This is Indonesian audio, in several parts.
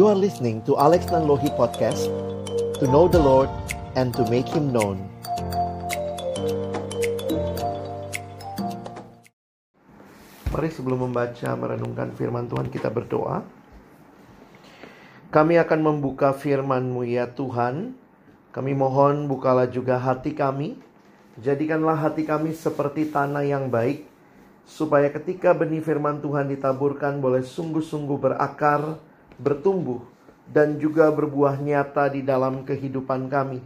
You are listening to Alex Nanlohi Podcast To know the Lord and to make Him known. Mari sebelum membaca merenungkan firman Tuhan kita berdoa. Kami akan membuka firman-Mu ya Tuhan. Kami mohon bukalah juga hati kami. Jadikanlah hati kami seperti tanah yang baik supaya ketika benih firman Tuhan ditaburkan boleh sungguh-sungguh berakar, bertumbuh, dan juga berbuah nyata di dalam kehidupan kami.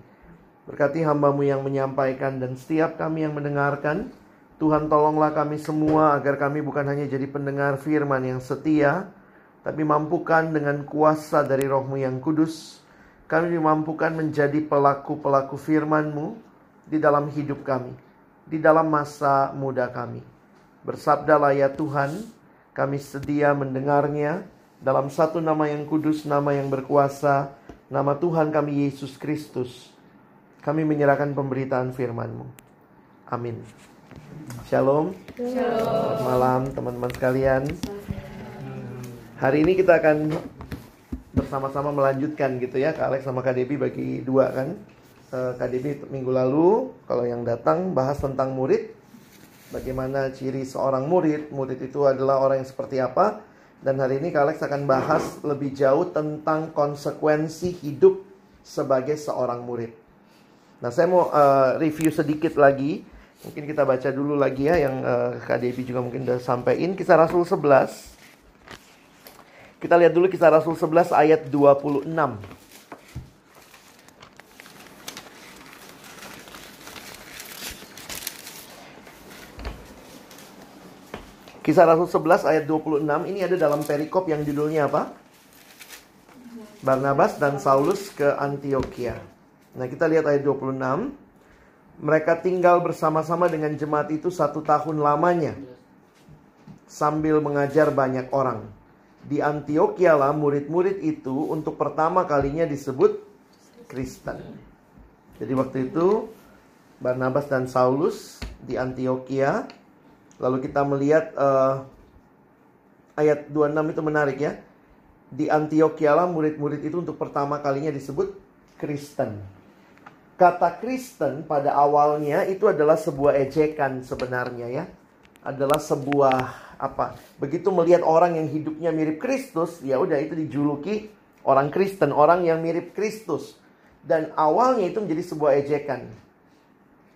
Berkati hambamu yang menyampaikan dan setiap kami yang mendengarkan, Tuhan tolonglah kami semua agar kami bukan hanya jadi pendengar firman yang setia, tapi mampukan dengan kuasa dari rohmu yang kudus, kami dimampukan menjadi pelaku-pelaku firman-Mu di dalam hidup kami, di dalam masa muda kami. Bersabdalah ya Tuhan, kami sedia mendengarnya dalam satu nama yang kudus, nama yang berkuasa, nama Tuhan kami Yesus Kristus. Kami menyerahkan pemberitaan firman-Mu. Amin. Shalom. Shalom. malam teman-teman sekalian. Hari ini kita akan bersama-sama melanjutkan gitu ya. Kak Alex sama Kak Debbie bagi dua kan. Eh, Kak Debbie minggu lalu kalau yang datang bahas tentang murid bagaimana ciri seorang murid. Murid itu adalah orang yang seperti apa. Dan hari ini Kak Alex akan bahas lebih jauh tentang konsekuensi hidup sebagai seorang murid. Nah, saya mau uh, review sedikit lagi. Mungkin kita baca dulu lagi ya yang uh, Kak Devi juga mungkin udah sampaikan. Kisah Rasul 11. Kita lihat dulu kisah Rasul 11 ayat 26. Kisah Rasul 11 ayat 26 ini ada dalam perikop yang judulnya apa? Barnabas dan Saulus ke Antioquia. Nah kita lihat ayat 26. Mereka tinggal bersama-sama dengan jemaat itu satu tahun lamanya. Sambil mengajar banyak orang. Di Antioquia lah murid-murid itu untuk pertama kalinya disebut Kristen. Jadi waktu itu Barnabas dan Saulus di Antioquia Lalu kita melihat uh, ayat 26 itu menarik ya. Di Antioquia lah murid-murid itu untuk pertama kalinya disebut Kristen. Kata Kristen pada awalnya itu adalah sebuah ejekan sebenarnya ya. Adalah sebuah apa? Begitu melihat orang yang hidupnya mirip Kristus, ya udah itu dijuluki orang Kristen, orang yang mirip Kristus. Dan awalnya itu menjadi sebuah ejekan.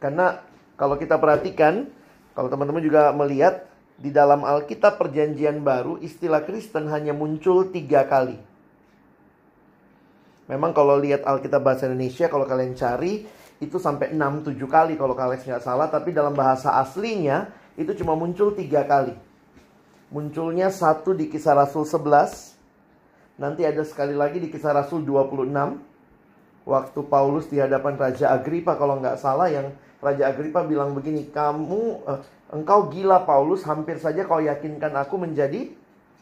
Karena kalau kita perhatikan kalau teman-teman juga melihat di dalam Alkitab Perjanjian Baru, istilah Kristen hanya muncul tiga kali. Memang kalau lihat Alkitab Bahasa Indonesia, kalau kalian cari, itu sampai 6-7 kali kalau kalian nggak salah. Tapi dalam bahasa aslinya, itu cuma muncul tiga kali. Munculnya satu di kisah Rasul 11. Nanti ada sekali lagi di kisah Rasul 26. Waktu Paulus di hadapan Raja Agripa kalau nggak salah yang Raja Agripa bilang begini, kamu, uh, engkau gila Paulus, hampir saja kau yakinkan aku menjadi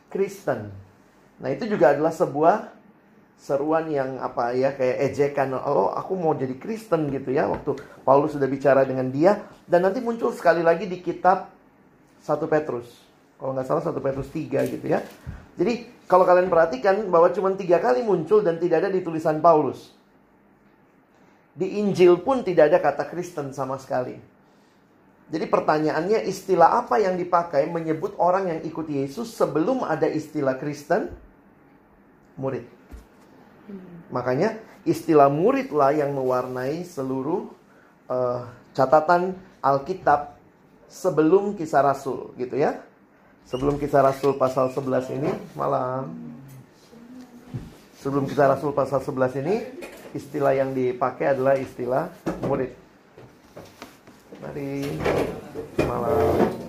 Kristen. Nah itu juga adalah sebuah seruan yang apa ya kayak ejekan, oh aku mau jadi Kristen gitu ya. Waktu Paulus sudah bicara dengan dia, dan nanti muncul sekali lagi di kitab 1 Petrus. Kalau nggak salah 1 Petrus 3 gitu ya. Jadi kalau kalian perhatikan bahwa cuma tiga kali muncul dan tidak ada di tulisan Paulus. Di Injil pun tidak ada kata Kristen sama sekali. Jadi pertanyaannya istilah apa yang dipakai menyebut orang yang ikut Yesus sebelum ada istilah Kristen? Murid. Makanya istilah muridlah yang mewarnai seluruh uh, catatan Alkitab sebelum kisah Rasul gitu ya. Sebelum kisah Rasul pasal 11 ini malam. Sebelum kisah Rasul pasal 11 ini istilah yang dipakai adalah istilah murid. Mari malam.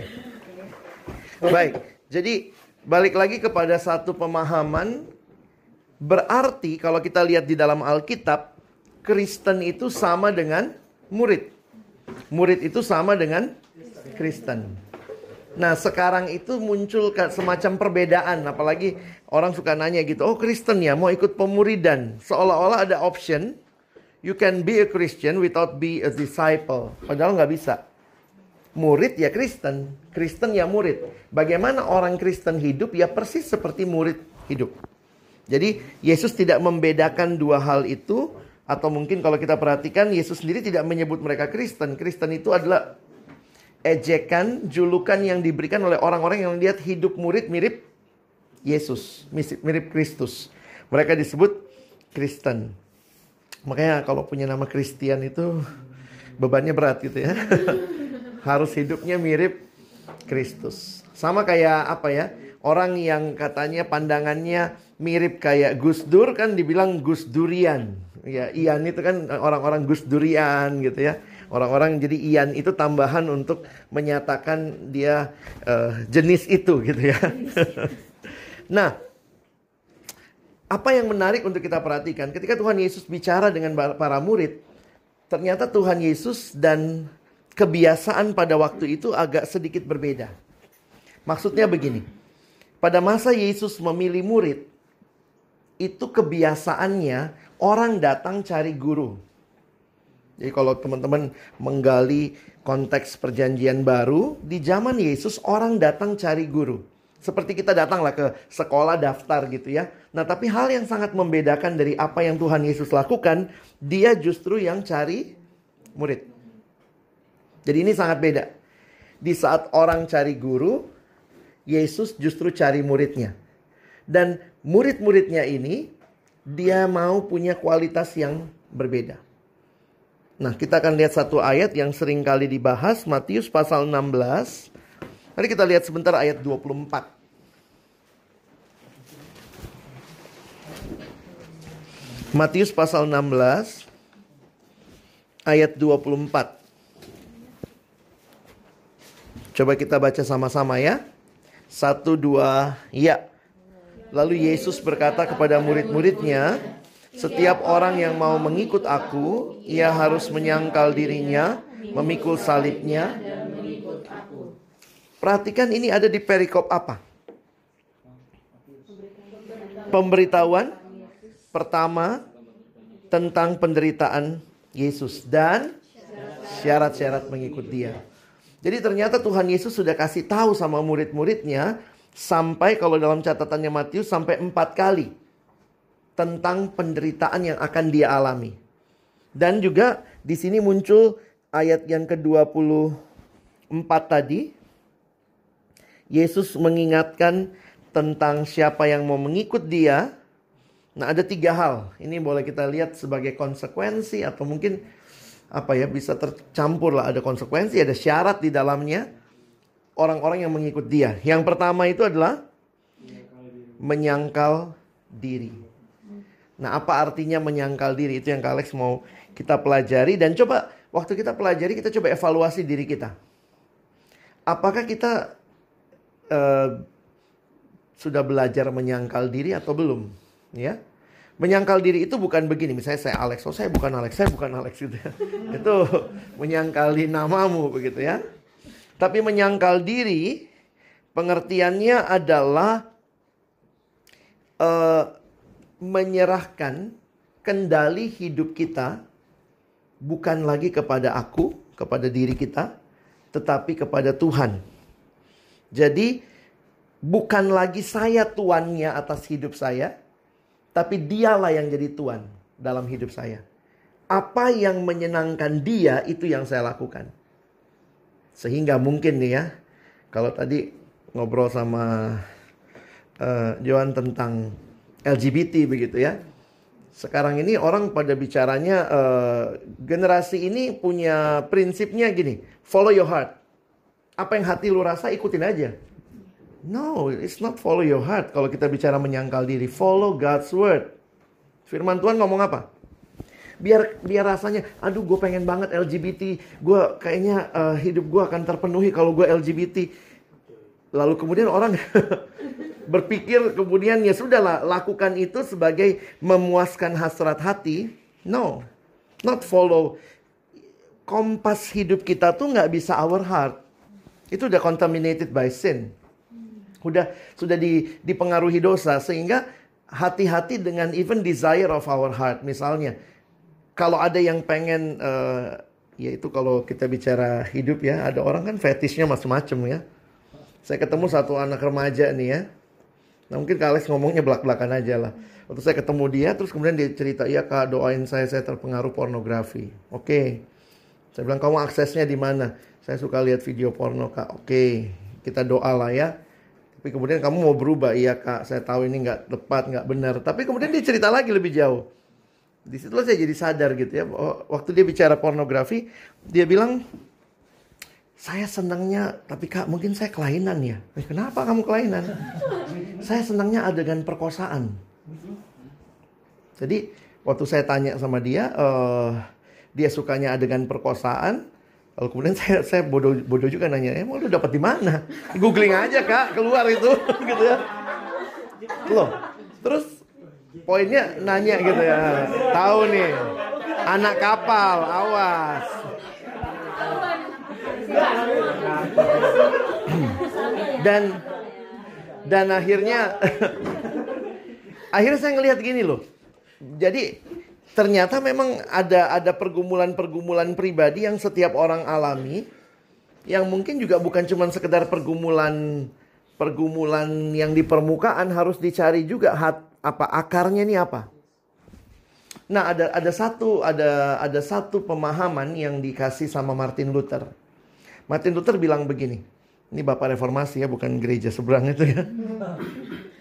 Oke. Okay. Baik. Jadi balik lagi kepada satu pemahaman berarti kalau kita lihat di dalam Alkitab Kristen itu sama dengan murid. Murid itu sama dengan Kristen. Nah sekarang itu muncul semacam perbedaan Apalagi orang suka nanya gitu Oh Kristen ya mau ikut pemuridan Seolah-olah ada option You can be a Christian without be a disciple Padahal nggak bisa Murid ya Kristen Kristen ya murid Bagaimana orang Kristen hidup ya persis seperti murid hidup Jadi Yesus tidak membedakan dua hal itu Atau mungkin kalau kita perhatikan Yesus sendiri tidak menyebut mereka Kristen Kristen itu adalah ejekan, julukan yang diberikan oleh orang-orang yang lihat hidup murid mirip Yesus, mirip Kristus. Mereka disebut Kristen. Makanya kalau punya nama Kristian itu bebannya berat gitu ya. Harus hidupnya mirip Kristus. Sama kayak apa ya? Orang yang katanya pandangannya mirip kayak Gus Dur kan dibilang Gus Durian. Ya, Ian itu kan orang-orang Gus Durian gitu ya. Orang-orang jadi Ian itu tambahan untuk menyatakan dia uh, jenis itu gitu ya. nah, apa yang menarik untuk kita perhatikan ketika Tuhan Yesus bicara dengan para murid, ternyata Tuhan Yesus dan kebiasaan pada waktu itu agak sedikit berbeda. Maksudnya begini. Pada masa Yesus memilih murid, itu kebiasaannya orang datang cari guru. Jadi kalau teman-teman menggali konteks perjanjian baru, di zaman Yesus orang datang cari guru. Seperti kita datanglah ke sekolah daftar gitu ya. Nah tapi hal yang sangat membedakan dari apa yang Tuhan Yesus lakukan, dia justru yang cari murid. Jadi ini sangat beda. Di saat orang cari guru, Yesus justru cari muridnya. Dan murid-muridnya ini, dia mau punya kualitas yang berbeda. Nah, kita akan lihat satu ayat yang sering kali dibahas, Matius pasal 16. Mari kita lihat sebentar ayat 24. Matius pasal 16 ayat 24. Coba kita baca sama-sama ya. Satu, dua, ya. Lalu Yesus berkata kepada murid-muridnya, setiap orang yang mau mengikut aku, ia harus menyangkal dirinya, memikul salibnya. Perhatikan ini ada di perikop apa? Pemberitahuan pertama tentang penderitaan Yesus dan syarat-syarat mengikut dia. Jadi ternyata Tuhan Yesus sudah kasih tahu sama murid-muridnya sampai kalau dalam catatannya Matius sampai empat kali tentang penderitaan yang akan dia alami. Dan juga di sini muncul ayat yang ke-24 tadi. Yesus mengingatkan tentang siapa yang mau mengikut dia. Nah, ada tiga hal. Ini boleh kita lihat sebagai konsekuensi atau mungkin apa ya bisa tercampur lah ada konsekuensi, ada syarat di dalamnya orang-orang yang mengikut dia. Yang pertama itu adalah menyangkal diri. Nah, apa artinya menyangkal diri? Itu yang Kak mau kita pelajari dan coba waktu kita pelajari kita coba evaluasi diri kita. Apakah kita uh, sudah belajar menyangkal diri atau belum? Ya. Menyangkal diri itu bukan begini, misalnya saya Alex, oh saya bukan Alex, saya bukan Alex gitu ya. itu menyangkali namamu begitu ya. Tapi menyangkal diri pengertiannya adalah uh, menyerahkan kendali hidup kita bukan lagi kepada aku, kepada diri kita, tetapi kepada Tuhan. Jadi, bukan lagi saya tuannya atas hidup saya, tapi dialah yang jadi tuan dalam hidup saya. Apa yang menyenangkan dia itu yang saya lakukan. Sehingga mungkin nih ya, kalau tadi ngobrol sama uh, Johan tentang LGBT begitu ya. Sekarang ini orang pada bicaranya uh, generasi ini punya prinsipnya gini, follow your heart. Apa yang hati lu rasa ikutin aja. No, it's not follow your heart. Kalau kita bicara menyangkal diri, follow God's word. Firman Tuhan ngomong apa? Biar biar rasanya, aduh gue pengen banget LGBT, gue kayaknya uh, hidup gue akan terpenuhi kalau gue LGBT. Lalu kemudian orang berpikir kemudian ya sudahlah lakukan itu sebagai memuaskan hasrat hati. No, not follow kompas hidup kita tuh nggak bisa our heart. Itu udah contaminated by sin. Udah sudah di, dipengaruhi dosa sehingga hati-hati dengan even desire of our heart. Misalnya, kalau ada yang pengen uh, ya itu kalau kita bicara hidup ya, ada orang kan fetishnya macam-macam ya. Saya ketemu satu anak remaja nih ya. Nah mungkin Kak ngomongnya belak-belakan aja lah. Waktu saya ketemu dia, terus kemudian dia cerita, iya kak doain saya, saya terpengaruh pornografi. Oke. Okay. Saya bilang, kamu aksesnya di mana? Saya suka lihat video porno kak. Oke, okay. kita doa lah ya. Tapi kemudian kamu mau berubah, iya kak. Saya tahu ini nggak tepat, nggak benar. Tapi kemudian dia cerita lagi lebih jauh. Di situ saya jadi sadar gitu ya. Waktu dia bicara pornografi, dia bilang, saya senangnya, tapi kak mungkin saya kelainan ya. Eh, kenapa kamu kelainan? saya senangnya adegan perkosaan. Jadi waktu saya tanya sama dia, uh, dia sukanya adegan perkosaan. Lalu kemudian saya saya bodoh bodoh juga nanya, emang lu dapat di mana? Googling aja kak, keluar itu, gitu ya. Loh, terus poinnya nanya gitu ya, tahu nih, anak kapal, awas. dan dan akhirnya akhirnya saya ngelihat gini loh. Jadi ternyata memang ada ada pergumulan-pergumulan pribadi yang setiap orang alami yang mungkin juga bukan cuma sekedar pergumulan pergumulan yang di permukaan harus dicari juga hat, apa akarnya ini apa. Nah, ada ada satu ada ada satu pemahaman yang dikasih sama Martin Luther. Martin Luther bilang begini. Ini Bapak Reformasi ya, bukan gereja seberang itu ya.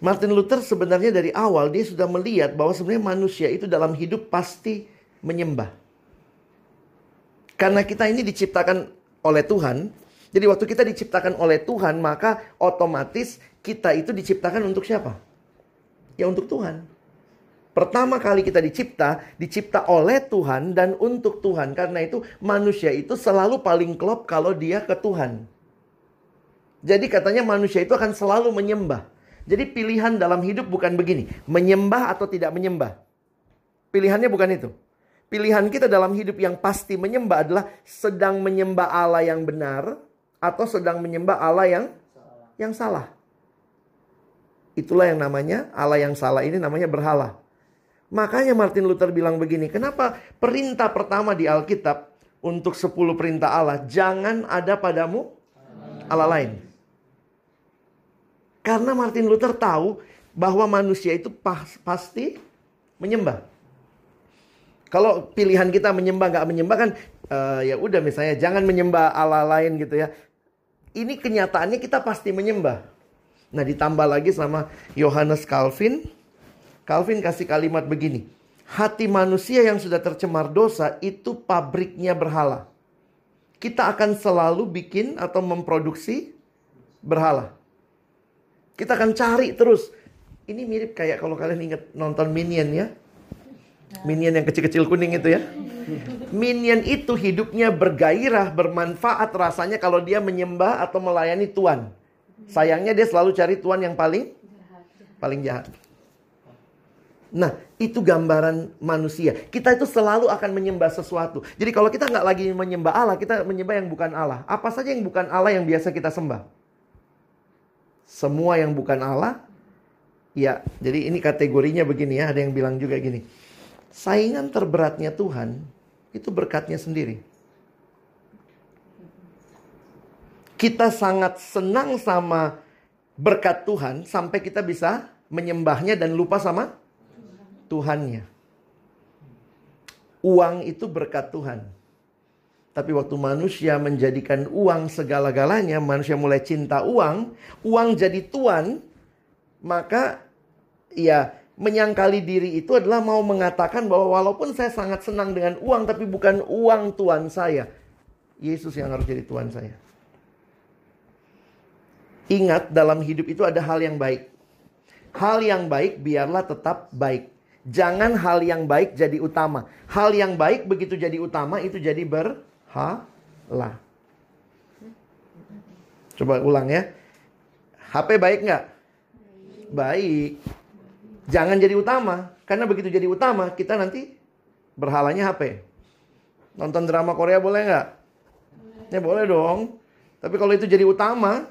Martin Luther sebenarnya dari awal dia sudah melihat bahwa sebenarnya manusia itu dalam hidup pasti menyembah. Karena kita ini diciptakan oleh Tuhan, jadi waktu kita diciptakan oleh Tuhan, maka otomatis kita itu diciptakan untuk siapa? Ya untuk Tuhan. Pertama kali kita dicipta, dicipta oleh Tuhan dan untuk Tuhan. Karena itu manusia itu selalu paling klop kalau dia ke Tuhan. Jadi katanya manusia itu akan selalu menyembah. Jadi pilihan dalam hidup bukan begini, menyembah atau tidak menyembah. Pilihannya bukan itu. Pilihan kita dalam hidup yang pasti menyembah adalah sedang menyembah Allah yang benar atau sedang menyembah Allah yang yang salah. Itulah yang namanya Allah yang salah ini namanya berhala. Makanya Martin Luther bilang begini, kenapa perintah pertama di Alkitab untuk 10 perintah Allah, jangan ada padamu Allah lain. Karena Martin Luther tahu bahwa manusia itu pas, pasti menyembah. Kalau pilihan kita menyembah nggak menyembah kan uh, ya udah misalnya jangan menyembah Allah lain gitu ya. Ini kenyataannya kita pasti menyembah. Nah ditambah lagi sama Yohanes Calvin Calvin kasih kalimat begini. Hati manusia yang sudah tercemar dosa itu pabriknya berhala. Kita akan selalu bikin atau memproduksi berhala. Kita akan cari terus. Ini mirip kayak kalau kalian ingat nonton Minion ya. Minion yang kecil-kecil kuning itu ya. Minion itu hidupnya bergairah, bermanfaat rasanya kalau dia menyembah atau melayani Tuhan. Sayangnya dia selalu cari Tuhan yang paling paling jahat. Nah, itu gambaran manusia. Kita itu selalu akan menyembah sesuatu. Jadi kalau kita nggak lagi menyembah Allah, kita menyembah yang bukan Allah. Apa saja yang bukan Allah yang biasa kita sembah? Semua yang bukan Allah, ya. Jadi ini kategorinya begini ya. Ada yang bilang juga gini. Saingan terberatnya Tuhan, itu berkatnya sendiri. Kita sangat senang sama berkat Tuhan sampai kita bisa menyembahnya dan lupa sama Tuhannya. Uang itu berkat Tuhan. Tapi waktu manusia menjadikan uang segala-galanya, manusia mulai cinta uang, uang jadi tuan, maka ya menyangkali diri itu adalah mau mengatakan bahwa walaupun saya sangat senang dengan uang, tapi bukan uang tuan saya. Yesus yang harus jadi tuan saya. Ingat dalam hidup itu ada hal yang baik. Hal yang baik biarlah tetap baik. Jangan hal yang baik jadi utama. Hal yang baik begitu jadi utama itu jadi berhala. Coba ulang ya. HP baik nggak? Baik. Jangan jadi utama. Karena begitu jadi utama kita nanti berhalanya HP. Nonton drama Korea boleh nggak? Ya boleh dong. Tapi kalau itu jadi utama,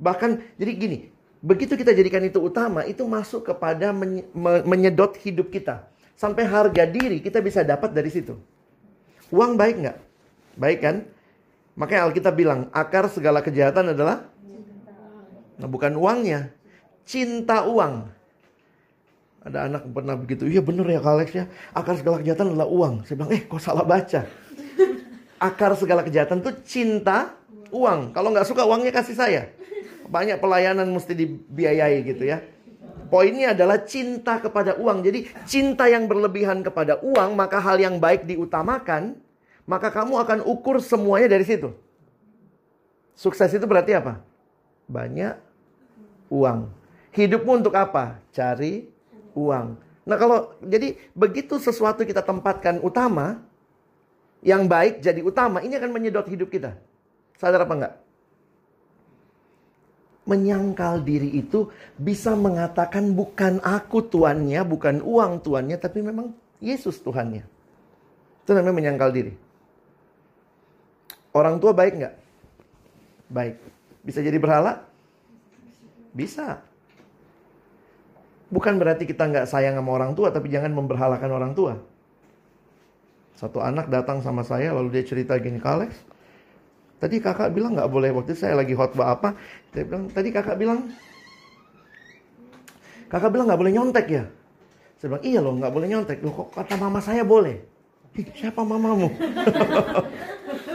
bahkan jadi gini, begitu kita jadikan itu utama, itu masuk kepada menyedot hidup kita. Sampai harga diri kita bisa dapat dari situ. Uang baik nggak? Baik kan? Makanya Alkitab bilang, akar segala kejahatan adalah Nah, bukan uangnya, cinta uang. Ada anak pernah begitu, iya bener ya Kak Alex ya, akar segala kejahatan adalah uang. Saya bilang, eh kok salah baca. Akar segala kejahatan itu cinta uang. Kalau nggak suka uangnya kasih saya. Banyak pelayanan mesti dibiayai gitu ya. Poinnya adalah cinta kepada uang. Jadi cinta yang berlebihan kepada uang, maka hal yang baik diutamakan, maka kamu akan ukur semuanya dari situ. Sukses itu berarti apa? Banyak uang. Hidupmu untuk apa? Cari uang. Nah kalau jadi begitu sesuatu kita tempatkan utama, yang baik jadi utama, ini akan menyedot hidup kita. Sadar apa enggak? Menyangkal diri itu bisa mengatakan bukan aku tuannya, bukan uang tuannya, tapi memang Yesus Tuhannya. Itu namanya menyangkal diri. Orang tua baik nggak? Baik. Bisa jadi berhala? Bisa. Bukan berarti kita nggak sayang sama orang tua, tapi jangan memberhalakan orang tua. Satu anak datang sama saya, lalu dia cerita gini, Alex, tadi kakak bilang nggak boleh, waktu saya lagi khotbah apa, dia bilang, tadi kakak bilang, kakak bilang nggak boleh nyontek ya? Saya bilang, iya loh nggak boleh nyontek, loh kok kata mama saya boleh? siapa mamamu?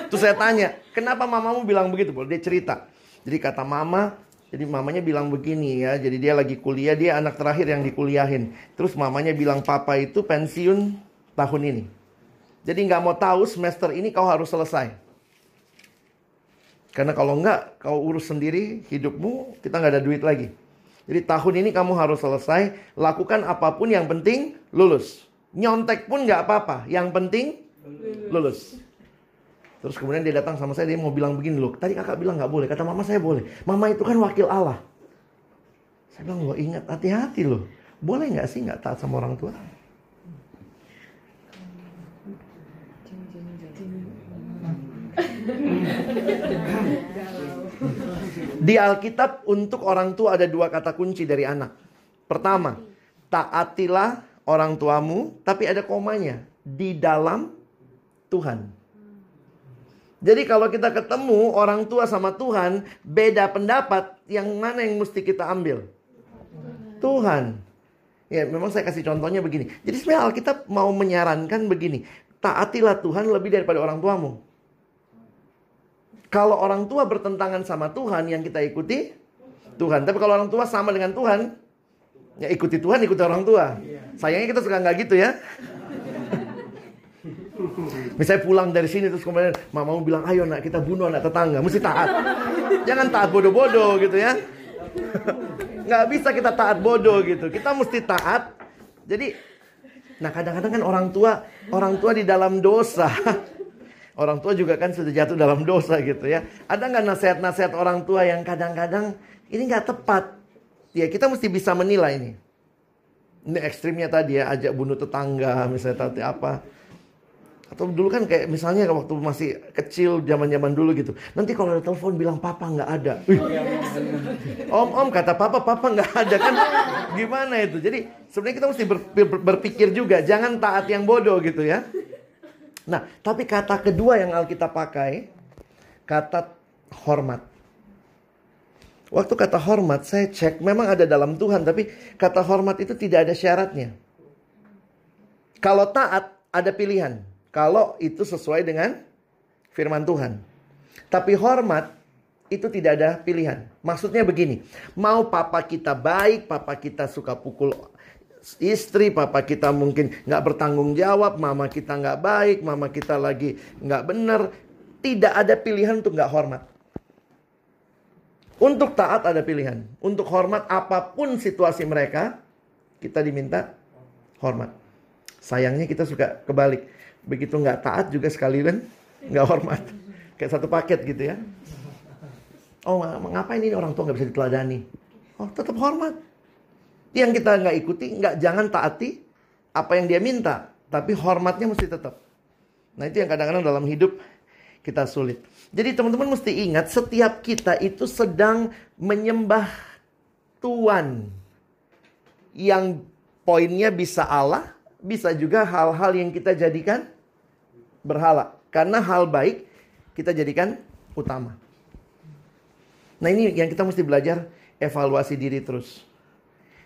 Terus saya tanya, kenapa mamamu bilang begitu? Boleh dia cerita. Jadi kata mama, jadi mamanya bilang begini ya, jadi dia lagi kuliah, dia anak terakhir yang dikuliahin. Terus mamanya bilang papa itu pensiun tahun ini. Jadi nggak mau tahu semester ini kau harus selesai. Karena kalau nggak kau urus sendiri hidupmu, kita nggak ada duit lagi. Jadi tahun ini kamu harus selesai, lakukan apa pun yang penting lulus. Nyontek pun nggak apa-apa, yang penting lulus. Terus kemudian dia datang sama saya, dia mau bilang begini loh. Tadi kakak bilang nggak boleh, kata mama saya boleh. Mama itu kan wakil Allah. Saya bilang, lo ingat hati-hati loh. Boleh nggak sih nggak taat sama orang tua? Di Alkitab untuk orang tua ada dua kata kunci dari anak. Pertama, taatilah orang tuamu, tapi ada komanya di dalam Tuhan. Jadi kalau kita ketemu orang tua sama Tuhan, beda pendapat, yang mana yang mesti kita ambil? Tuhan. Ya, memang saya kasih contohnya begini. Jadi sebenarnya Alkitab mau menyarankan begini, taatilah Tuhan lebih daripada orang tuamu. Kalau orang tua bertentangan sama Tuhan, yang kita ikuti Tuhan. Tapi kalau orang tua sama dengan Tuhan, ya ikuti Tuhan, ikuti orang tua. Sayangnya kita suka nggak gitu ya. Misalnya pulang dari sini terus kemudian mamamu bilang, ayo nak kita bunuh anak tetangga. Mesti taat. Jangan taat bodoh-bodoh gitu ya. Nggak bisa kita taat bodoh gitu. Kita mesti taat. Jadi, nah kadang-kadang kan orang tua, orang tua di dalam dosa. Orang tua juga kan sudah jatuh dalam dosa gitu ya. Ada nggak nasihat-nasihat orang tua yang kadang-kadang ini nggak tepat? Ya kita mesti bisa menilai ini. Ini ekstrimnya tadi ya, ajak bunuh tetangga misalnya tadi apa atau dulu kan kayak misalnya waktu masih kecil zaman-zaman dulu gitu. Nanti kalau ada telepon bilang papa nggak ada. om om kata papa papa nggak ada kan gimana itu? Jadi sebenarnya kita mesti ber, ber, berpikir juga jangan taat yang bodoh gitu ya. Nah tapi kata kedua yang Alkitab pakai kata hormat. Waktu kata hormat saya cek memang ada dalam Tuhan tapi kata hormat itu tidak ada syaratnya. Kalau taat ada pilihan. Kalau itu sesuai dengan firman Tuhan. Tapi hormat itu tidak ada pilihan. Maksudnya begini, mau papa kita baik, papa kita suka pukul istri, papa kita mungkin nggak bertanggung jawab, mama kita nggak baik, mama kita lagi nggak benar, tidak ada pilihan untuk nggak hormat. Untuk taat ada pilihan. Untuk hormat apa pun situasi mereka, kita diminta hormat. Sayangnya kita suka kebalik begitu nggak taat juga sekalian nggak hormat. Kayak satu paket gitu ya. Oh ngapain ini orang tua nggak bisa diteladani? Oh tetap hormat. Yang kita nggak ikuti nggak jangan taati apa yang dia minta tapi hormatnya mesti tetap. Nah, itu yang kadang-kadang dalam hidup kita sulit. Jadi teman-teman mesti ingat setiap kita itu sedang menyembah Tuhan. Yang poinnya bisa Allah, bisa juga hal-hal yang kita jadikan berhala. Karena hal baik kita jadikan utama. Nah ini yang kita mesti belajar evaluasi diri terus.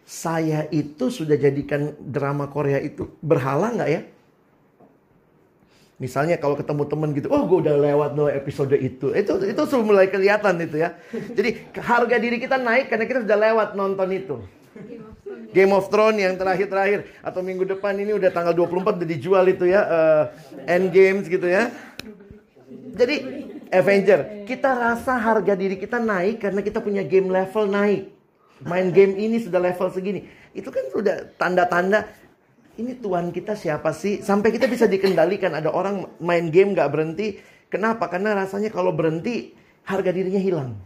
Saya itu sudah jadikan drama Korea itu berhala nggak ya? Misalnya kalau ketemu temen gitu, oh gue udah lewat no episode itu. Itu itu sudah mulai kelihatan itu ya. Jadi harga diri kita naik karena kita sudah lewat nonton itu. Game of Thrones yang terakhir-terakhir atau minggu depan ini udah tanggal 24 udah dijual itu ya uh, End Games gitu ya. Jadi Avenger, kita rasa harga diri kita naik karena kita punya game level naik. Main game ini sudah level segini. Itu kan sudah tanda-tanda ini Tuhan kita siapa sih? Sampai kita bisa dikendalikan. Ada orang main game gak berhenti. Kenapa? Karena rasanya kalau berhenti harga dirinya hilang.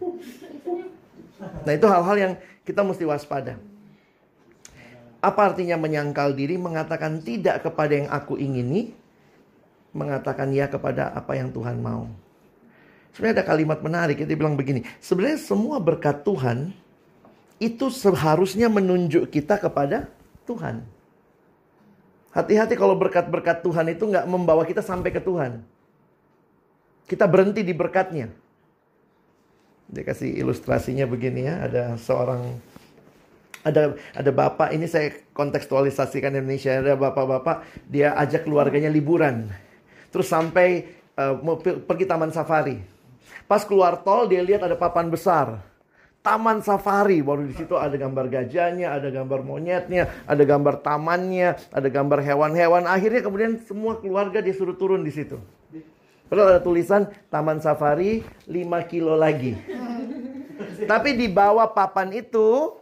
Nah itu hal-hal yang kita mesti waspada. Apa artinya menyangkal diri? Mengatakan tidak kepada yang aku ingini. Mengatakan ya kepada apa yang Tuhan mau. Sebenarnya ada kalimat menarik. Dia bilang begini. Sebenarnya semua berkat Tuhan itu seharusnya menunjuk kita kepada Tuhan. Hati-hati kalau berkat-berkat Tuhan itu nggak membawa kita sampai ke Tuhan. Kita berhenti di berkatnya. Dia kasih ilustrasinya begini ya, ada seorang ada ada bapak ini saya kontekstualisasikan Indonesia ada bapak-bapak dia ajak keluarganya liburan terus sampai uh, mau pergi taman safari pas keluar tol dia lihat ada papan besar taman safari. Baru di situ ada gambar gajahnya, ada gambar monyetnya, ada gambar tamannya, ada gambar hewan-hewan. Akhirnya kemudian semua keluarga disuruh turun di situ. Padahal ada tulisan taman safari 5 kilo lagi. Tapi di bawah papan itu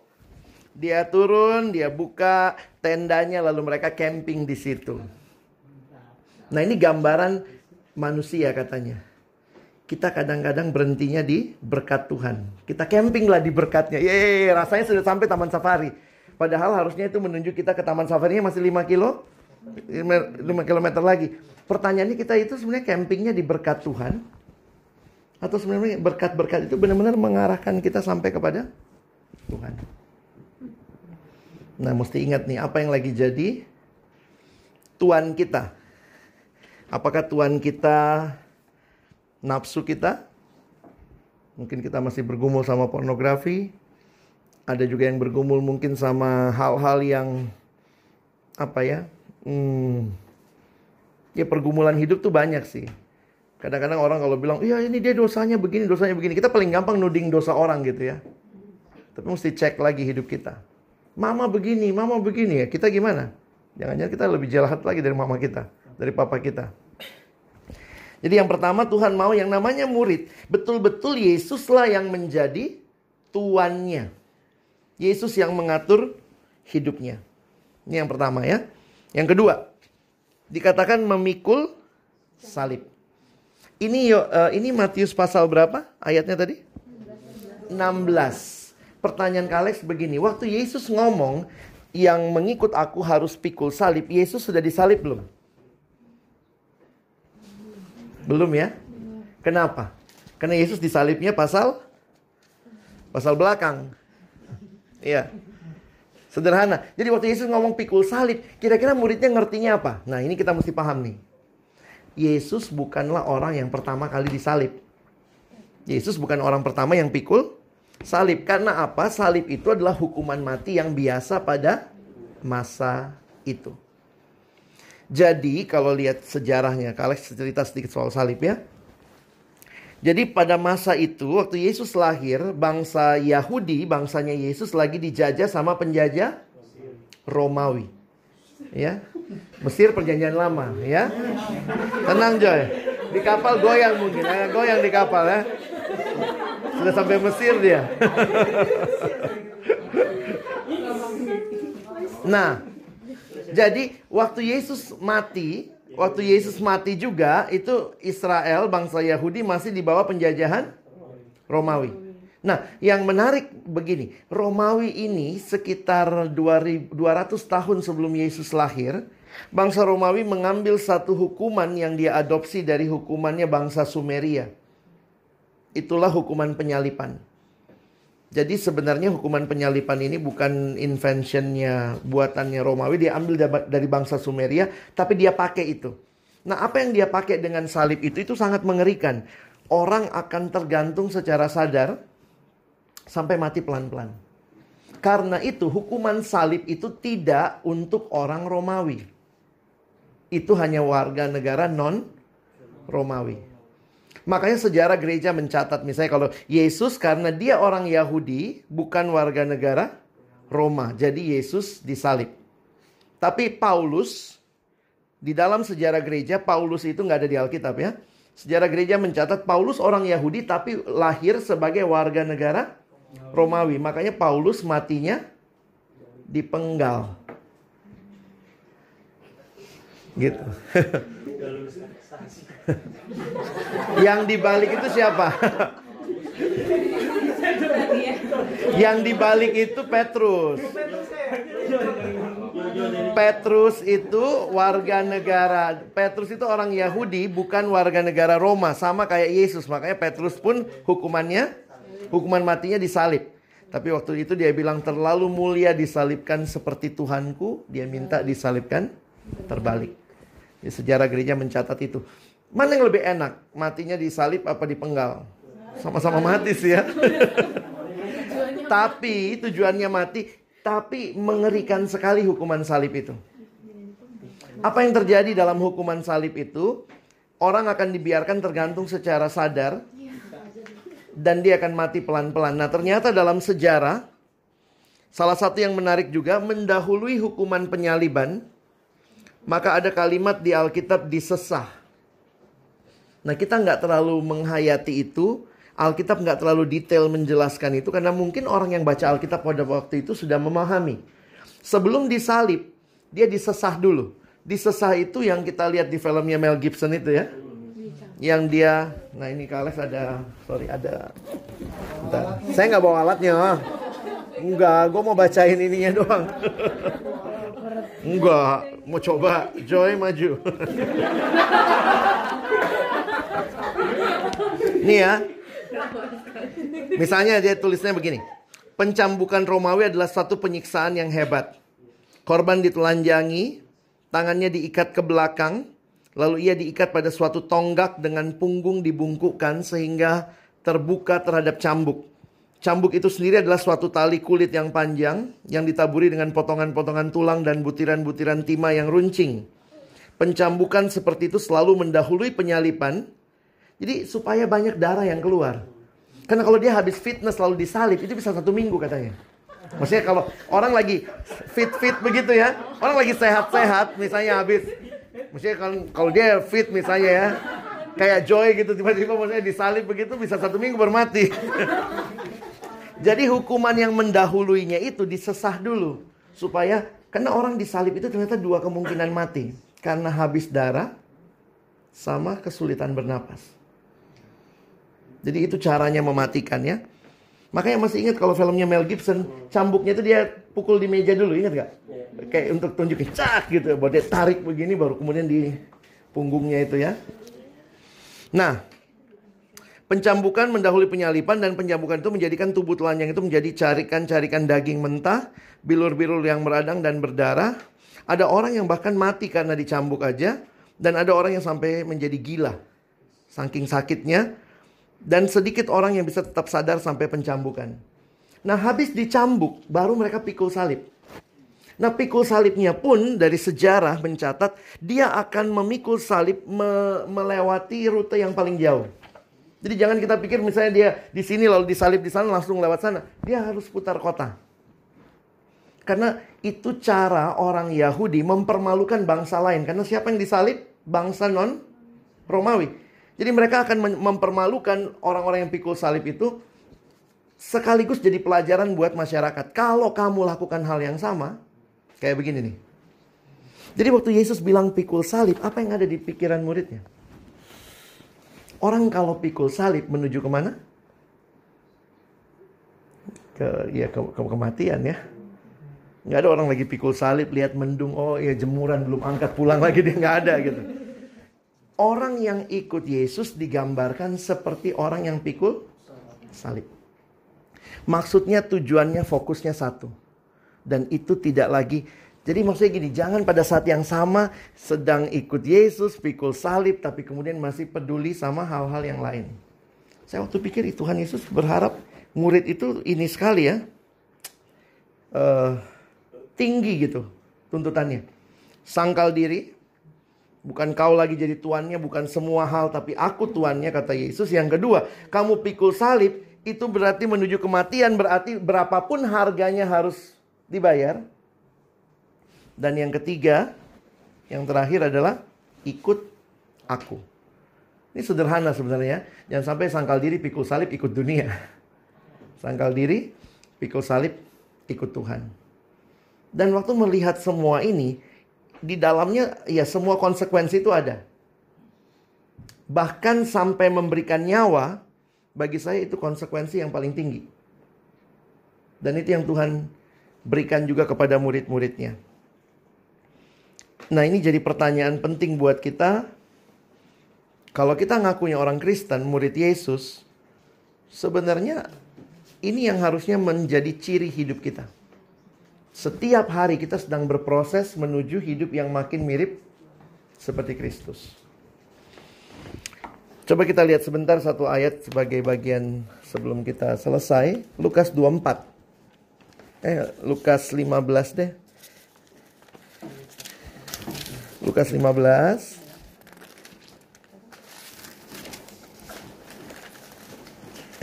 dia turun, dia buka tendanya lalu mereka camping di situ. Nah, ini gambaran manusia katanya kita kadang-kadang berhentinya di berkat Tuhan. Kita camping lah di berkatnya. Yeay, rasanya sudah sampai taman safari. Padahal harusnya itu menunjuk kita ke taman safarinya masih 5 kilo. 5 km lagi. Pertanyaannya kita itu sebenarnya campingnya di berkat Tuhan. Atau sebenarnya berkat-berkat itu benar-benar mengarahkan kita sampai kepada Tuhan. Nah mesti ingat nih apa yang lagi jadi Tuhan kita. Apakah Tuhan kita nafsu kita. Mungkin kita masih bergumul sama pornografi. Ada juga yang bergumul mungkin sama hal-hal yang apa ya? Hmm, ya pergumulan hidup tuh banyak sih. Kadang-kadang orang kalau bilang, iya ini dia dosanya begini, dosanya begini. Kita paling gampang nuding dosa orang gitu ya. Tapi mesti cek lagi hidup kita. Mama begini, mama begini ya. Kita gimana? Jangan-jangan kita lebih jahat lagi dari mama kita, dari papa kita. Jadi yang pertama Tuhan mau yang namanya murid. Betul-betul Yesuslah yang menjadi tuannya. Yesus yang mengatur hidupnya. Ini yang pertama ya. Yang kedua, dikatakan memikul salib. Ini uh, ini Matius pasal berapa ayatnya tadi? 16. Pertanyaan Kalex begini, waktu Yesus ngomong yang mengikut aku harus pikul salib, Yesus sudah disalib belum? Belum ya? Kenapa? Karena Yesus disalibnya pasal pasal belakang. Iya. Sederhana. Jadi waktu Yesus ngomong pikul salib, kira-kira muridnya ngertinya apa? Nah, ini kita mesti paham nih. Yesus bukanlah orang yang pertama kali disalib. Yesus bukan orang pertama yang pikul salib. Karena apa? Salib itu adalah hukuman mati yang biasa pada masa itu. Jadi kalau lihat sejarahnya, kalau cerita sedikit soal salib ya. Jadi pada masa itu waktu Yesus lahir, bangsa Yahudi, bangsanya Yesus lagi dijajah sama penjajah Romawi. Ya. Mesir perjanjian lama, ya. Tenang Joy. Di kapal goyang mungkin, ya. goyang di kapal ya. Sudah sampai Mesir dia. nah, jadi waktu Yesus mati, waktu Yesus mati juga itu Israel bangsa Yahudi masih di bawah penjajahan Romawi. Nah, yang menarik begini, Romawi ini sekitar 200 tahun sebelum Yesus lahir, bangsa Romawi mengambil satu hukuman yang dia adopsi dari hukumannya bangsa Sumeria. Itulah hukuman penyalipan. Jadi sebenarnya hukuman penyalipan ini bukan inventionnya, buatannya Romawi, dia ambil dari bangsa Sumeria, tapi dia pakai itu. Nah, apa yang dia pakai dengan salib itu itu sangat mengerikan. Orang akan tergantung secara sadar sampai mati pelan-pelan. Karena itu hukuman salib itu tidak untuk orang Romawi. Itu hanya warga negara non Romawi. Makanya sejarah gereja mencatat misalnya kalau Yesus karena dia orang Yahudi bukan warga negara Roma. Jadi Yesus disalib. Tapi Paulus di dalam sejarah gereja Paulus itu nggak ada di Alkitab ya. Sejarah gereja mencatat Paulus orang Yahudi tapi lahir sebagai warga negara Romawi. Makanya Paulus matinya dipenggal. Gitu. Yang dibalik itu siapa? Yang dibalik itu Petrus. Petrus itu warga negara. Petrus itu orang Yahudi, bukan warga negara Roma, sama kayak Yesus. Makanya Petrus pun hukumannya Hukuman matinya disalib. Tapi waktu itu dia bilang terlalu mulia disalibkan seperti Tuhanku. Dia minta disalibkan terbalik. Di sejarah gereja mencatat itu. Mana yang lebih enak? Matinya disalib apa dipenggal? Sama-sama mati sih ya. tapi tujuannya mati. Tapi mengerikan sekali hukuman salib itu. Apa yang terjadi dalam hukuman salib itu? Orang akan dibiarkan tergantung secara sadar dan dia akan mati pelan-pelan. Nah, ternyata dalam sejarah salah satu yang menarik juga mendahului hukuman penyaliban, maka ada kalimat di Alkitab disesah. Nah, kita nggak terlalu menghayati itu. Alkitab nggak terlalu detail menjelaskan itu karena mungkin orang yang baca Alkitab pada waktu itu sudah memahami. Sebelum disalib, dia disesah dulu. Disesah itu yang kita lihat di filmnya Mel Gibson itu ya yang dia nah ini Kales ada sorry ada Bentar. saya nggak bawa alatnya enggak gue mau bacain ininya doang enggak mau coba? Joy maju. Nih ya. Misalnya dia tulisnya begini. Pencambukan Romawi adalah satu penyiksaan yang hebat. Korban ditelanjangi tangannya diikat ke belakang Lalu ia diikat pada suatu tonggak dengan punggung dibungkukkan sehingga terbuka terhadap cambuk. Cambuk itu sendiri adalah suatu tali kulit yang panjang yang ditaburi dengan potongan-potongan tulang dan butiran-butiran timah yang runcing. Pencambukan seperti itu selalu mendahului penyalipan. Jadi supaya banyak darah yang keluar. Karena kalau dia habis fitness lalu disalib itu bisa satu minggu katanya. Maksudnya kalau orang lagi fit-fit begitu ya. Orang lagi sehat-sehat misalnya habis Maksudnya kalau kalau dia fit misalnya ya, kayak Joy gitu tiba-tiba maksudnya disalib begitu bisa satu minggu bermati. Jadi hukuman yang mendahuluinya itu disesah dulu supaya karena orang disalib itu ternyata dua kemungkinan mati karena habis darah sama kesulitan bernapas. Jadi itu caranya mematikan ya. Makanya masih ingat kalau filmnya Mel Gibson, cambuknya itu dia pukul di meja dulu, ingat gak? Yeah. Kayak untuk tunjukin cak gitu, buat dia tarik begini baru kemudian di punggungnya itu ya. Nah, pencambukan mendahului penyalipan dan pencambukan itu menjadikan tubuh telanjang itu menjadi carikan-carikan daging mentah, bilur-bilur yang meradang dan berdarah. Ada orang yang bahkan mati karena dicambuk aja dan ada orang yang sampai menjadi gila. Saking sakitnya, dan sedikit orang yang bisa tetap sadar sampai pencambukan. Nah, habis dicambuk, baru mereka pikul salib. Nah, pikul salibnya pun dari sejarah mencatat dia akan memikul salib me melewati rute yang paling jauh. Jadi jangan kita pikir misalnya dia di sini lalu disalib di sana langsung lewat sana. Dia harus putar kota. Karena itu cara orang Yahudi mempermalukan bangsa lain. Karena siapa yang disalib? Bangsa non Romawi. Jadi mereka akan mempermalukan orang-orang yang pikul salib itu sekaligus jadi pelajaran buat masyarakat. Kalau kamu lakukan hal yang sama, kayak begini nih. Jadi waktu Yesus bilang pikul salib, apa yang ada di pikiran muridnya? Orang kalau pikul salib menuju ke mana? ke ya ke, ke kematian ya. Nggak ada orang lagi pikul salib lihat mendung, oh ya jemuran belum angkat pulang lagi dia nggak ada gitu. Orang yang ikut Yesus digambarkan seperti orang yang pikul salib. Maksudnya tujuannya fokusnya satu. Dan itu tidak lagi jadi maksudnya gini, jangan pada saat yang sama sedang ikut Yesus, pikul salib, tapi kemudian masih peduli sama hal-hal yang lain. Saya waktu pikir Tuhan Yesus berharap murid itu ini sekali ya, uh, tinggi gitu tuntutannya. Sangkal diri, bukan kau lagi jadi tuannya, bukan semua hal, tapi aku tuannya kata Yesus. Yang kedua, kamu pikul salib, itu berarti menuju kematian, berarti berapapun harganya harus dibayar dan yang ketiga, yang terakhir adalah ikut aku. Ini sederhana sebenarnya. Jangan sampai sangkal diri pikul salib ikut dunia. Sangkal diri pikul salib ikut Tuhan. Dan waktu melihat semua ini, di dalamnya ya semua konsekuensi itu ada. Bahkan sampai memberikan nyawa, bagi saya itu konsekuensi yang paling tinggi. Dan itu yang Tuhan berikan juga kepada murid-muridnya. Nah ini jadi pertanyaan penting buat kita. Kalau kita ngakunya orang Kristen, murid Yesus, sebenarnya ini yang harusnya menjadi ciri hidup kita. Setiap hari kita sedang berproses menuju hidup yang makin mirip seperti Kristus. Coba kita lihat sebentar satu ayat sebagai bagian sebelum kita selesai. Lukas 24. Eh, Lukas 15 deh. Lukas 15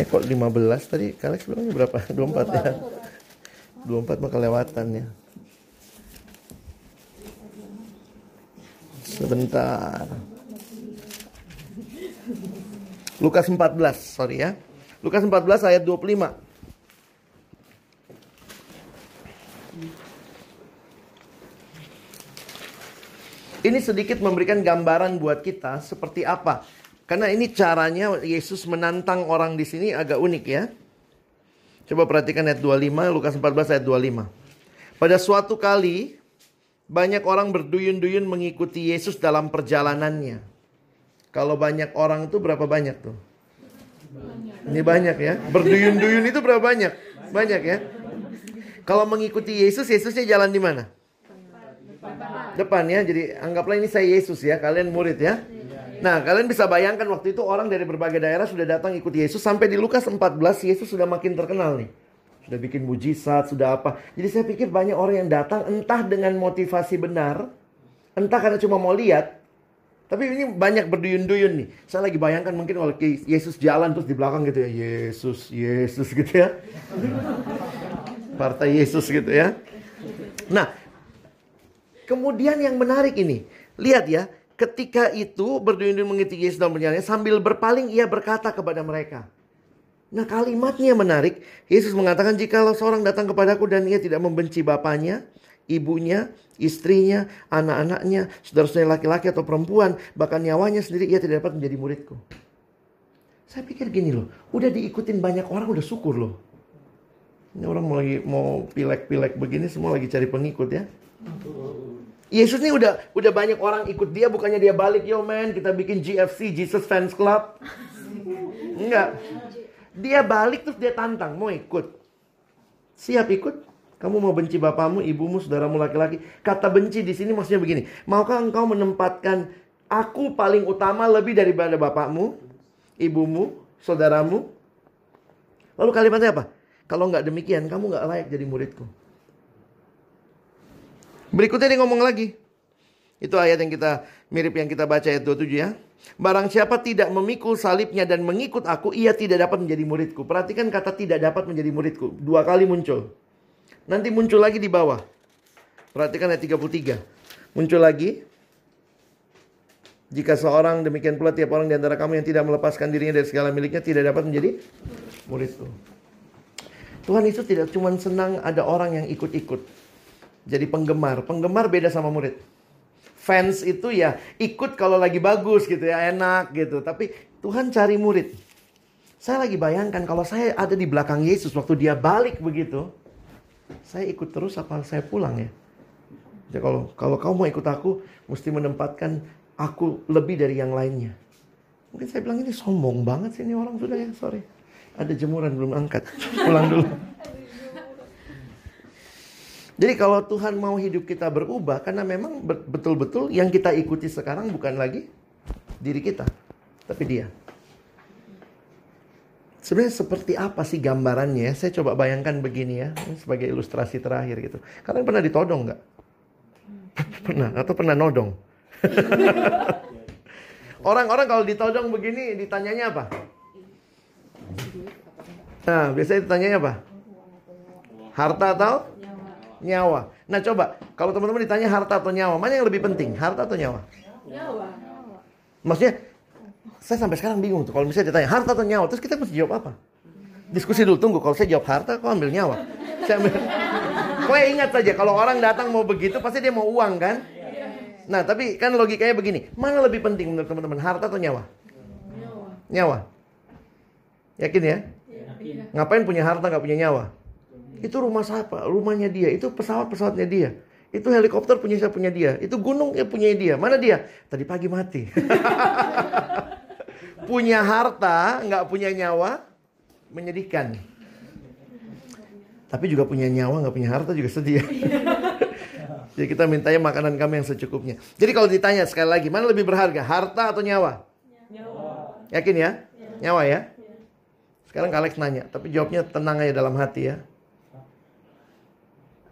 Eh kok 15 tadi? Kalian sebelumnya berapa? 24 ya? 24 mah kelewatan ya Sebentar Lukas 14, sorry ya Lukas 14 ayat 25 Ini sedikit memberikan gambaran buat kita seperti apa. Karena ini caranya Yesus menantang orang di sini agak unik ya. Coba perhatikan ayat 25, Lukas 14 ayat 25. Pada suatu kali banyak orang berduyun-duyun mengikuti Yesus dalam perjalanannya. Kalau banyak orang itu berapa banyak tuh? Ini banyak ya. Berduyun-duyun itu berapa banyak? Banyak ya. Kalau mengikuti Yesus, Yesusnya jalan di mana? Depan ya. Jadi anggaplah ini saya Yesus ya, kalian murid ya. Nah, kalian bisa bayangkan waktu itu orang dari berbagai daerah sudah datang ikut Yesus sampai di Lukas 14 Yesus sudah makin terkenal nih. Sudah bikin mujizat, sudah apa. Jadi saya pikir banyak orang yang datang entah dengan motivasi benar, entah karena cuma mau lihat. Tapi ini banyak berduyun-duyun nih. Saya lagi bayangkan mungkin kalau Yesus jalan terus di belakang gitu ya. Yesus, Yesus gitu ya. Partai Yesus gitu ya. Nah, Kemudian yang menarik ini, lihat ya, ketika itu berduyun-duyun mengikuti Yesus dalam perjalanan sambil berpaling ia berkata kepada mereka. Nah kalimatnya menarik. Yesus mengatakan jikalau seorang datang kepadaku dan ia tidak membenci bapaknya, ibunya, istrinya, anak-anaknya, saudara-saudara laki-laki atau perempuan, bahkan nyawanya sendiri ia tidak dapat menjadi muridku. Saya pikir gini loh, udah diikutin banyak orang udah syukur loh. Ini orang lagi mau pilek-pilek begini semua lagi cari pengikut ya. Yesus ini udah udah banyak orang ikut dia bukannya dia balik yo man kita bikin GFC Jesus Fans Club. Enggak. Dia balik terus dia tantang mau ikut? Siap ikut. Kamu mau benci bapamu ibumu saudaramu laki-laki? Kata benci di sini maksudnya begini maukah engkau menempatkan aku paling utama lebih daripada bapakmu ibumu saudaramu? Lalu kalimatnya apa? Kalau nggak demikian kamu nggak layak jadi muridku Berikutnya dia ngomong lagi. Itu ayat yang kita mirip yang kita baca ayat 27 ya. Barang siapa tidak memikul salibnya dan mengikut aku, ia tidak dapat menjadi muridku. Perhatikan kata tidak dapat menjadi muridku. Dua kali muncul. Nanti muncul lagi di bawah. Perhatikan ayat 33. Muncul lagi. Jika seorang demikian pula tiap orang di antara kamu yang tidak melepaskan dirinya dari segala miliknya tidak dapat menjadi muridku. Tuhan Yesus tidak cuma senang ada orang yang ikut-ikut jadi penggemar. Penggemar beda sama murid. Fans itu ya ikut kalau lagi bagus gitu ya, enak gitu. Tapi Tuhan cari murid. Saya lagi bayangkan kalau saya ada di belakang Yesus waktu dia balik begitu, saya ikut terus apa saya pulang ya? Jadi kalau kalau kamu mau ikut aku, mesti menempatkan aku lebih dari yang lainnya. Mungkin saya bilang ini sombong banget sih ini orang sudah ya, sorry. Ada jemuran belum angkat. Pulang dulu. Jadi kalau Tuhan mau hidup kita berubah karena memang betul-betul yang kita ikuti sekarang bukan lagi diri kita, tapi dia. Sebenarnya seperti apa sih gambarannya? Saya coba bayangkan begini ya, sebagai ilustrasi terakhir gitu. Kalian pernah ditodong nggak? pernah atau pernah nodong? Orang-orang kalau ditodong begini ditanyanya apa? Nah, biasanya ditanyanya apa? Harta atau nyawa. Nah, coba kalau teman-teman ditanya harta atau nyawa, mana yang lebih penting? Harta atau nyawa? Nyawa. Maksudnya saya sampai sekarang bingung tuh kalau misalnya ditanya harta atau nyawa, terus kita mesti jawab apa? Diskusi dulu, tunggu. Kalau saya jawab harta, kok ambil nyawa? Saya ambil... Kok ingat saja, kalau orang datang mau begitu, pasti dia mau uang kan? Nah, tapi kan logikanya begini. Mana lebih penting menurut teman-teman? Harta atau nyawa? Nyawa. Nyawa. Yakin ya? Yakin. Ngapain punya harta nggak punya nyawa? Itu rumah siapa? Rumahnya dia. Itu pesawat-pesawatnya dia. Itu helikopter punya siapa punya dia. Itu gunung ya punya dia. Mana dia? Tadi pagi mati. punya harta, nggak punya nyawa, menyedihkan. Tapi juga punya nyawa, nggak punya harta juga sedih. Jadi kita mintanya makanan kami yang secukupnya. Jadi kalau ditanya sekali lagi, mana lebih berharga, harta atau nyawa? Nyawa. Yakin ya? Nyawa ya? Sekarang Alex nanya, tapi jawabnya tenang aja dalam hati ya.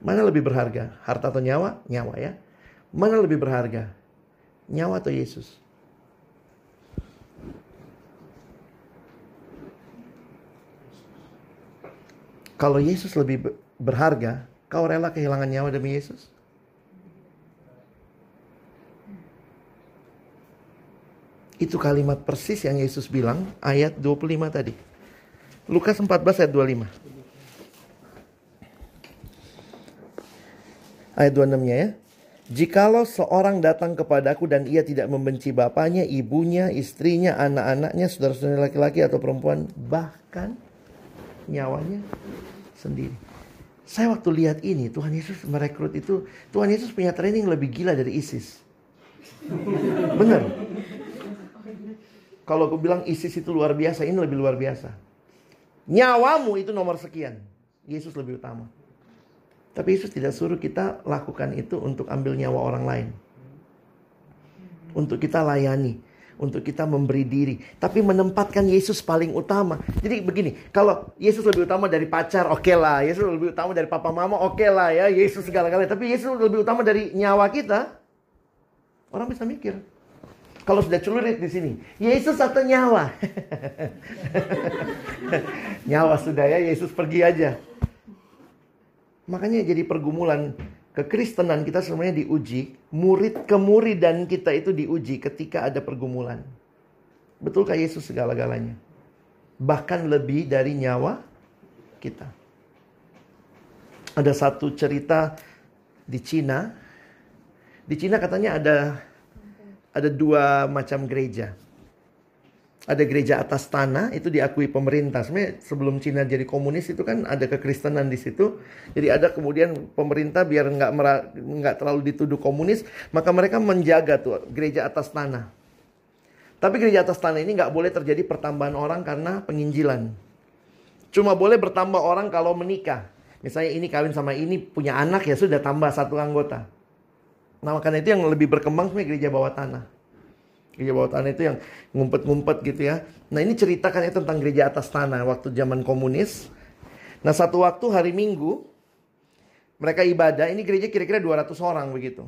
Mana lebih berharga, harta atau nyawa? Nyawa ya. Mana lebih berharga, nyawa atau Yesus? Kalau Yesus lebih berharga, kau rela kehilangan nyawa demi Yesus? Itu kalimat persis yang Yesus bilang ayat 25 tadi. Lukas 14 ayat 25. Ayat 26-nya ya. Jikalau seorang datang kepadaku dan ia tidak membenci bapaknya, ibunya, istrinya, anak-anaknya, saudara-saudara laki-laki atau perempuan, bahkan nyawanya sendiri. Saya waktu lihat ini, Tuhan Yesus merekrut itu, Tuhan Yesus punya training lebih gila dari ISIS. Bener. Kalau aku bilang ISIS itu luar biasa, ini lebih luar biasa. Nyawamu itu nomor sekian. Yesus lebih utama. Tapi Yesus tidak suruh kita lakukan itu untuk ambil nyawa orang lain. Untuk kita layani. Untuk kita memberi diri. Tapi menempatkan Yesus paling utama. Jadi begini, kalau Yesus lebih utama dari pacar, oke okay lah. Yesus lebih utama dari papa mama, oke okay lah ya. Yesus segala-galanya. Tapi Yesus lebih utama dari nyawa kita. Orang bisa mikir, kalau sudah celurit di sini, Yesus atau nyawa? nyawa sudah ya, Yesus pergi aja. Makanya jadi pergumulan kekristenan kita sebenarnya diuji, murid kemuridan kita itu diuji ketika ada pergumulan. Betulkah Yesus segala-galanya? Bahkan lebih dari nyawa kita. Ada satu cerita di Cina. Di Cina katanya ada ada dua macam gereja. Ada gereja atas tanah itu diakui pemerintah. Sebenarnya sebelum Cina jadi komunis itu kan ada kekristenan di situ. Jadi ada kemudian pemerintah biar nggak nggak terlalu dituduh komunis, maka mereka menjaga tuh gereja atas tanah. Tapi gereja atas tanah ini nggak boleh terjadi pertambahan orang karena penginjilan. Cuma boleh bertambah orang kalau menikah. Misalnya ini kawin sama ini punya anak ya sudah tambah satu anggota. Nah makanya itu yang lebih berkembang sebenarnya gereja bawah tanah. Gereja bawah tanah itu yang ngumpet-ngumpet gitu ya. Nah ini ceritakan ya tentang gereja atas tanah waktu zaman komunis. Nah satu waktu hari Minggu mereka ibadah, ini gereja kira-kira 200 orang begitu.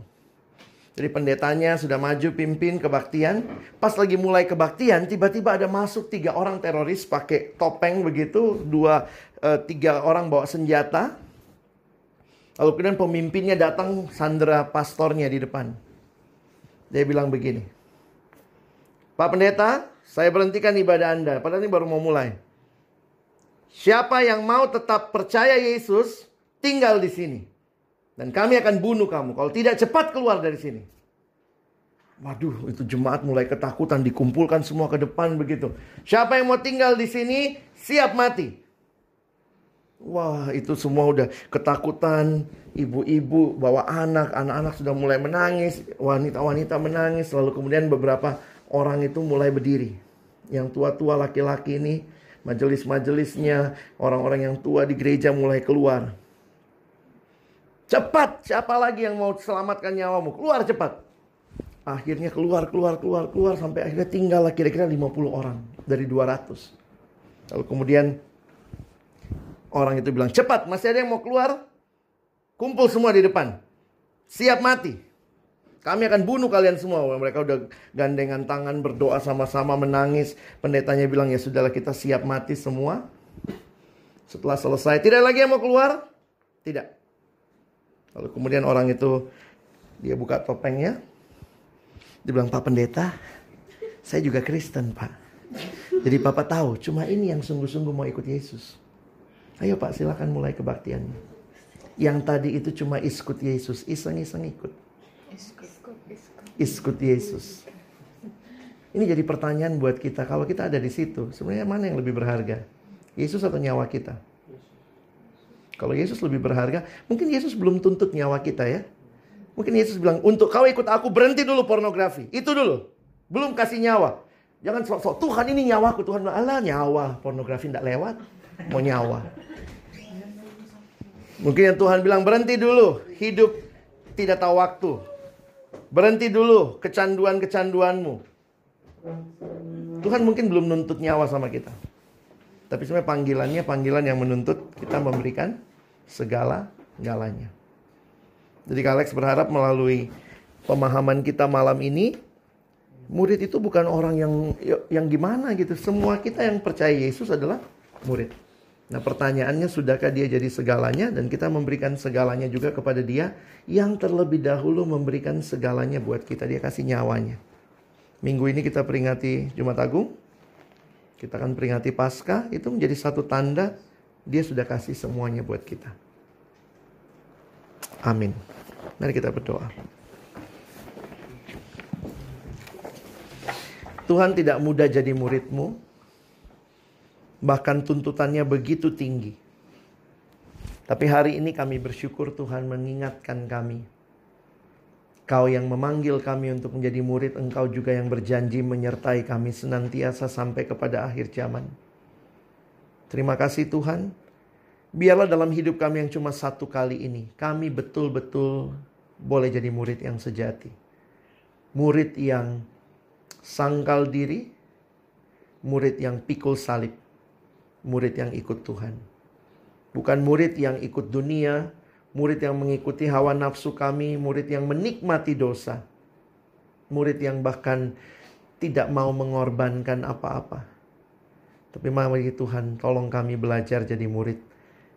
Jadi pendetanya sudah maju pimpin kebaktian. Pas lagi mulai kebaktian, tiba-tiba ada masuk tiga orang teroris pakai topeng begitu, dua uh, tiga orang bawa senjata. Lalu kemudian pemimpinnya datang sandera pastornya di depan. Dia bilang begini. Pak pendeta, saya berhentikan ibadah Anda. Padahal ini baru mau mulai. Siapa yang mau tetap percaya Yesus, tinggal di sini. Dan kami akan bunuh kamu. Kalau tidak cepat keluar dari sini. Waduh, itu jemaat mulai ketakutan, dikumpulkan semua ke depan begitu. Siapa yang mau tinggal di sini, siap mati. Wah, itu semua udah ketakutan. Ibu-ibu bawa anak, anak-anak sudah mulai menangis, wanita-wanita menangis. Lalu kemudian beberapa orang itu mulai berdiri. Yang tua-tua laki-laki ini, majelis-majelisnya, orang-orang yang tua di gereja mulai keluar. Cepat, siapa lagi yang mau selamatkan nyawamu? Keluar cepat. Akhirnya keluar, keluar, keluar, keluar sampai akhirnya tinggal kira-kira 50 orang dari 200. Lalu kemudian orang itu bilang, cepat masih ada yang mau keluar? Kumpul semua di depan. Siap mati. Kami akan bunuh kalian semua. Mereka udah gandengan tangan berdoa sama-sama menangis. Pendetanya bilang ya sudahlah kita siap mati semua. Setelah selesai, tidak lagi yang mau keluar? Tidak. Lalu kemudian orang itu dia buka topengnya, dia bilang, Pak Pendeta, saya juga Kristen Pak. Jadi Papa tahu, cuma ini yang sungguh-sungguh mau ikut Yesus. Ayo Pak, silakan mulai kebaktiannya. Yang tadi itu cuma ikut Yesus, iseng-iseng ikut. Ikut Yesus. Ini jadi pertanyaan buat kita. Kalau kita ada di situ, sebenarnya mana yang lebih berharga? Yesus atau nyawa kita? Kalau Yesus lebih berharga, mungkin Yesus belum tuntut nyawa kita ya. Mungkin Yesus bilang, untuk kau ikut aku berhenti dulu pornografi. Itu dulu. Belum kasih nyawa. Jangan sok-sok, Tuhan ini nyawaku. Tuhan bilang, Allah nyawa. Pornografi tidak lewat. Mau nyawa. Mungkin yang Tuhan bilang, berhenti dulu. Hidup tidak tahu waktu. Berhenti dulu kecanduan-kecanduanmu. Tuhan mungkin belum nuntut nyawa sama kita. Tapi sebenarnya panggilannya panggilan yang menuntut kita memberikan segala galanya. Jadi Alex berharap melalui pemahaman kita malam ini, murid itu bukan orang yang yang gimana gitu. Semua kita yang percaya Yesus adalah murid. Nah pertanyaannya sudahkah dia jadi segalanya dan kita memberikan segalanya juga kepada dia yang terlebih dahulu memberikan segalanya buat kita. Dia kasih nyawanya. Minggu ini kita peringati Jumat Agung. Kita akan peringati Paskah. Itu menjadi satu tanda dia sudah kasih semuanya buat kita. Amin. Mari kita berdoa. Tuhan tidak mudah jadi muridmu. Bahkan tuntutannya begitu tinggi. Tapi hari ini kami bersyukur Tuhan mengingatkan kami. Kau yang memanggil kami untuk menjadi murid, engkau juga yang berjanji menyertai kami senantiasa sampai kepada akhir zaman. Terima kasih Tuhan. Biarlah dalam hidup kami yang cuma satu kali ini, kami betul-betul boleh jadi murid yang sejati. Murid yang sangkal diri, murid yang pikul salib, murid yang ikut Tuhan. Bukan murid yang ikut dunia, murid yang mengikuti hawa nafsu kami, murid yang menikmati dosa, murid yang bahkan tidak mau mengorbankan apa-apa. Tapi mari Tuhan, tolong kami belajar jadi murid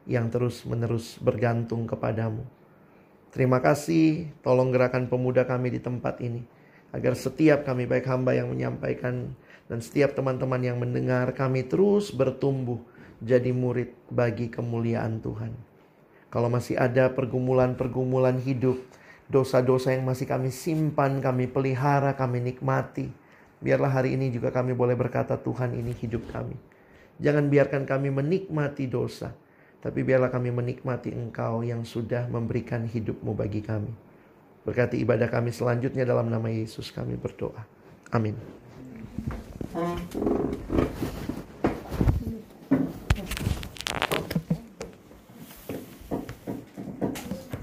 yang terus-menerus bergantung kepadamu. Terima kasih, tolong gerakan pemuda kami di tempat ini. Agar setiap kami baik hamba yang menyampaikan dan setiap teman-teman yang mendengar kami terus bertumbuh jadi murid bagi kemuliaan Tuhan. Kalau masih ada pergumulan-pergumulan hidup, dosa-dosa yang masih kami simpan, kami pelihara, kami nikmati. Biarlah hari ini juga kami boleh berkata Tuhan ini hidup kami. Jangan biarkan kami menikmati dosa tapi biarlah kami menikmati Engkau yang sudah memberikan hidupmu bagi kami. Berkati ibadah kami selanjutnya dalam nama Yesus kami berdoa. Amin. É.